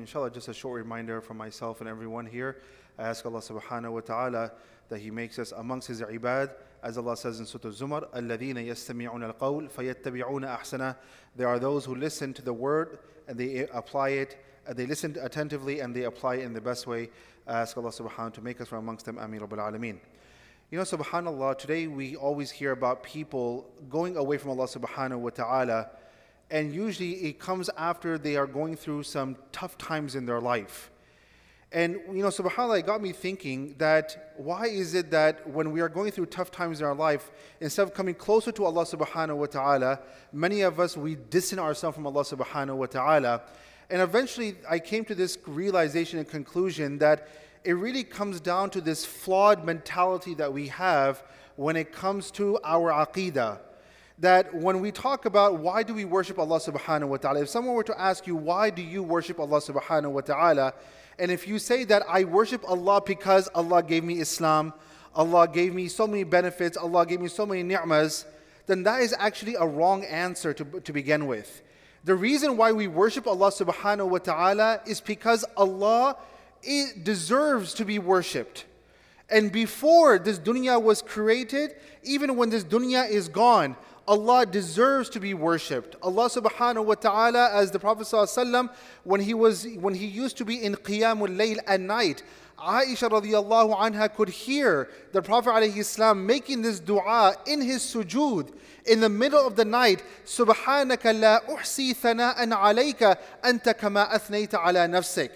Inshallah, just a short reminder from myself and everyone here. I ask Allah subhanahu wa ta'ala that He makes us amongst His ibad, as Allah says in Surah Zumar, الَّذِينَ يَسْتَمِعُونَ الْقَوْلِ فَيَتَّبِعُونَ أَحْسَنَهُ There are those who listen to the word and they apply it, and they listen attentively and they apply it in the best way. I ask Allah subhanahu wa ta'ala to make us from amongst them. Ameen Rabbil Alameen. You know, subhanAllah, today we always hear about people going away from Allah subhanahu wa ta'ala and usually it comes after they are going through some tough times in their life. And you know, subhanAllah, it got me thinking that why is it that when we are going through tough times in our life, instead of coming closer to Allah subhanahu wa ta'ala, many of us we distance ourselves from Allah subhanahu wa ta'ala. And eventually I came to this realization and conclusion that it really comes down to this flawed mentality that we have when it comes to our aqidah that when we talk about why do we worship Allah subhanahu wa ta'ala, if someone were to ask you, why do you worship Allah subhanahu wa ta'ala? And if you say that I worship Allah because Allah gave me Islam, Allah gave me so many benefits, Allah gave me so many ni'mas, then that is actually a wrong answer to, to begin with. The reason why we worship Allah subhanahu wa ta'ala is because Allah deserves to be worshipped. And before this dunya was created, even when this dunya is gone, Allah deserves to be worshipped. Allah subhanahu wa ta'ala, as the Prophet ﷺ, when he was when he used to be in Qiyamul Layl at night, Aisha radiallahu anha could hear the Prophet ﷺ making this dua in his sujood in the middle of the night. Subhanaka la uhsi thana'an alayka anta kama athnayta ala nafsik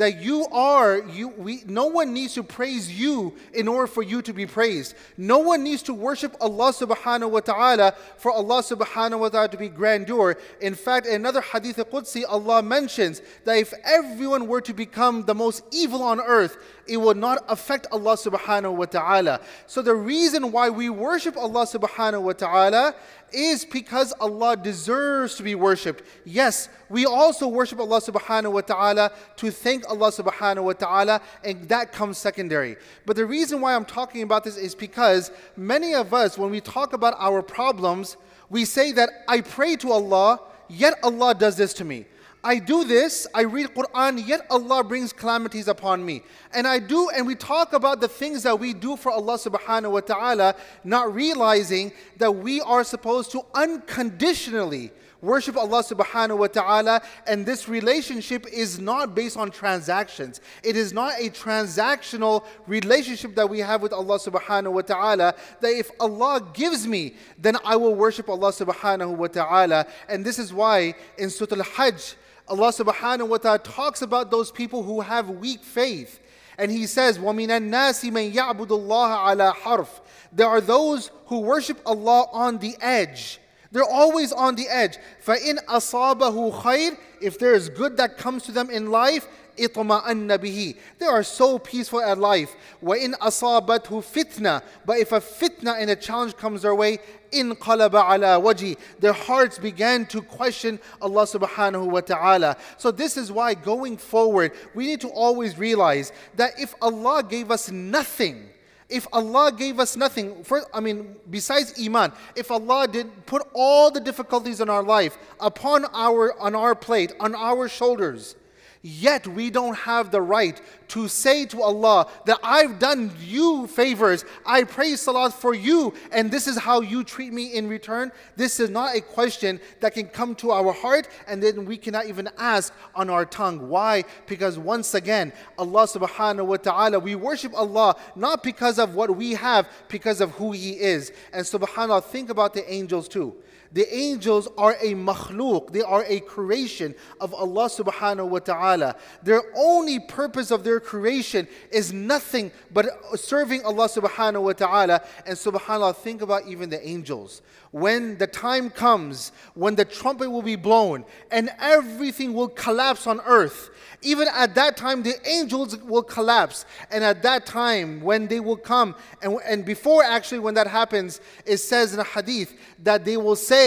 that you are you we no one needs to praise you in order for you to be praised. No one needs to worship allah subhanahu wa ta'ala for allah subhanahu wa ta'ala to be grandeur. In fact in another hadith qudsi allah mentions that if everyone were to become the most evil on earth it will not affect allah subhanahu wa ta'ala. So the reason why we worship allah subhanahu wa ta'ala is because Allah deserves to be worshipped. Yes, we also worship Allah subhanahu wa ta'ala to thank Allah subhanahu wa ta'ala, and that comes secondary. But the reason why I'm talking about this is because many of us, when we talk about our problems, we say that I pray to Allah, yet Allah does this to me. I do this, I read Quran, yet Allah brings calamities upon me. And I do, and we talk about the things that we do for Allah subhanahu wa ta'ala, not realizing that we are supposed to unconditionally worship Allah subhanahu wa ta'ala, and this relationship is not based on transactions. It is not a transactional relationship that we have with Allah subhanahu wa ta'ala, that if Allah gives me, then I will worship Allah subhanahu wa ta'ala. And this is why in Surah Al-Hajj, Allah subhanahu wa ta'ala talks about those people who have weak faith. And He says, وَمِنَ النَّاسِ مَن يَعْبُدُ اللَّهَ عَلَى حَرْفٍ There are those who worship Allah on the edge. They're always on the edge. فَإِنْ أَصَابَهُ خَيْرٍ If there is good that comes to them in life, اطمأن به. They are so peaceful at life. وَإِنْ أَصَابَتْهُ fitna. But if a fitna and a challenge comes their way, انقلب على وجهه. Their hearts began to question Allah subhanahu wa ta'ala. So this is why going forward, we need to always realize that if Allah gave us nothing, if Allah gave us nothing, for, I mean, besides Iman, if Allah did put all the difficulties in our life upon our, on our plate, on our shoulders, Yet we don't have the right to say to Allah that I've done you favors, I pray salat for you, and this is how you treat me in return. This is not a question that can come to our heart and then we cannot even ask on our tongue. Why? Because once again, Allah subhanahu wa ta'ala, we worship Allah not because of what we have, because of who He is. And subhanAllah, think about the angels too. The angels are a makhluk, they are a creation of Allah subhanahu wa ta'ala. Their only purpose of their creation is nothing but serving Allah subhanahu wa ta'ala. And subhanAllah, think about even the angels. When the time comes, when the trumpet will be blown and everything will collapse on earth, even at that time, the angels will collapse. And at that time, when they will come, and, and before actually when that happens, it says in a hadith that they will say,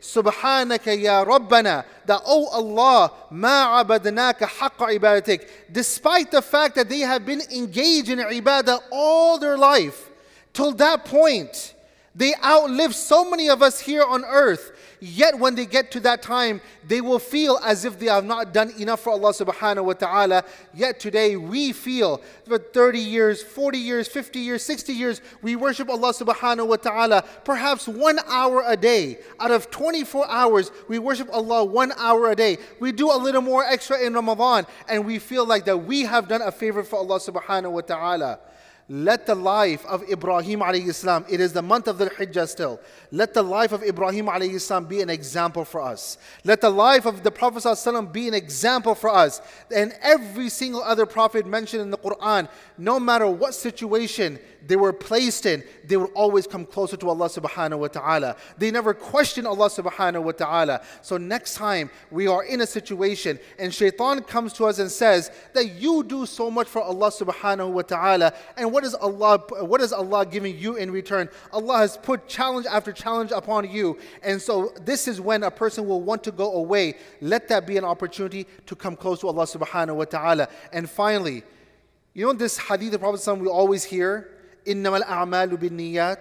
Subhanaka ya Rabbana, that, oh Allah, ma abadnaka haqqa ibadatik. Despite the fact that they have been engaged in ibadah all their life, till that point, they outlive so many of us here on earth. Yet when they get to that time, they will feel as if they have not done enough for Allah subhanahu wa ta'ala. Yet today we feel for 30 years, 40 years, 50 years, 60 years, we worship Allah subhanahu wa ta'ala perhaps one hour a day. Out of 24 hours, we worship Allah one hour a day. We do a little more extra in Ramadan and we feel like that we have done a favor for Allah subhanahu wa ta'ala. Let the life of Ibrahim alayhi salam, it is the month of Dhul Hijjah still. Let the life of Ibrahim alayhi salam be an example for us. Let the life of the Prophet sallam be an example for us. And every single other prophet mentioned in the Quran, no matter what situation they were placed in, they would always come closer to Allah subhanahu wa ta'ala. They never questioned Allah subhanahu wa ta'ala. So next time we are in a situation and shaitan comes to us and says that you do so much for Allah subhanahu wa ta'ala, and what is Allah what is Allah giving you in return? Allah has put challenge after challenge upon you. And so this is when a person will want to go away. Let that be an opportunity to come close to Allah subhanahu wa ta'ala. And finally, you know this hadith of Prophet we always hear? innamal a'malu bin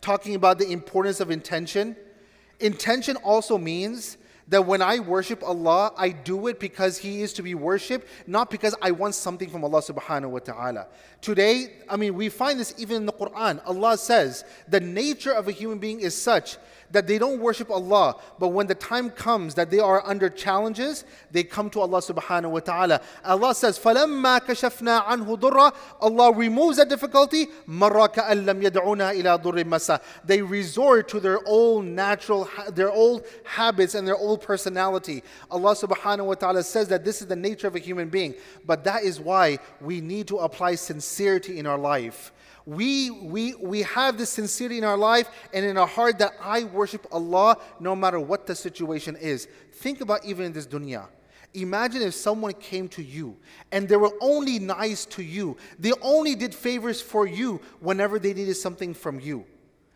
talking about the importance of intention. Intention also means that when I worship Allah, I do it because He is to be worshipped, not because I want something from Allah subhanahu wa ta'ala. Today, I mean, we find this even in the Quran. Allah says the nature of a human being is such that they don't worship Allah, but when the time comes that they are under challenges, they come to Allah subhanahu wa ta'ala. Allah says, فَلَمَّا كَشَفْنَا عَنْهُ ضُرَّ Allah removes that difficulty, مَرَّ كَأَن لَمْ يَدْعُونَا إِلَى ضُرٍّ مَسَّ They resort to their old natural, their old habits and their old personality. Allah subhanahu wa ta'ala says that this is the nature of a human being, but that is why we need to apply sincerity in our life we, we, we have this sincerity in our life and in our heart that I worship Allah no matter what the situation is. Think about even in this dunya. Imagine if someone came to you and they were only nice to you. They only did favors for you whenever they needed something from you.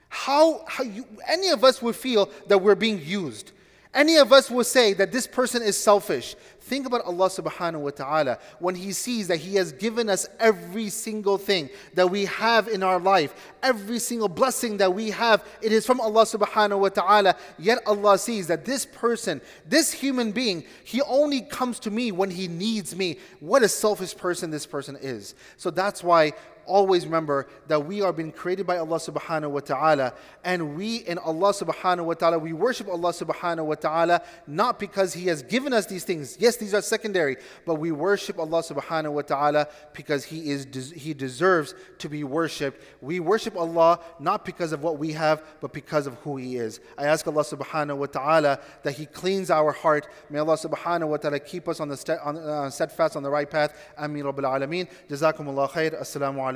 How, how you, any of us would feel that we're being used. Any of us will say that this person is selfish. Think about Allah subhanahu wa ta'ala when He sees that He has given us every single thing that we have in our life, every single blessing that we have, it is from Allah subhanahu wa ta'ala. Yet Allah sees that this person, this human being, he only comes to me when he needs me. What a selfish person this person is. So that's why always remember that we are being created by Allah subhanahu wa ta'ala and we in Allah subhanahu wa ta'ala we worship Allah subhanahu wa ta'ala not because he has given us these things. Yes these are secondary but we worship Allah subhanahu wa ta'ala because he is he deserves to be worshipped. We worship Allah not because of what we have but because of who he is. I ask Allah subhanahu wa ta'ala that he cleans our heart. May Allah subhanahu wa ta'ala keep us on the st- on, uh, steadfast on the right path. Ameen Rabbil Alameen. Jazakumullah khair. Assalamu alaikum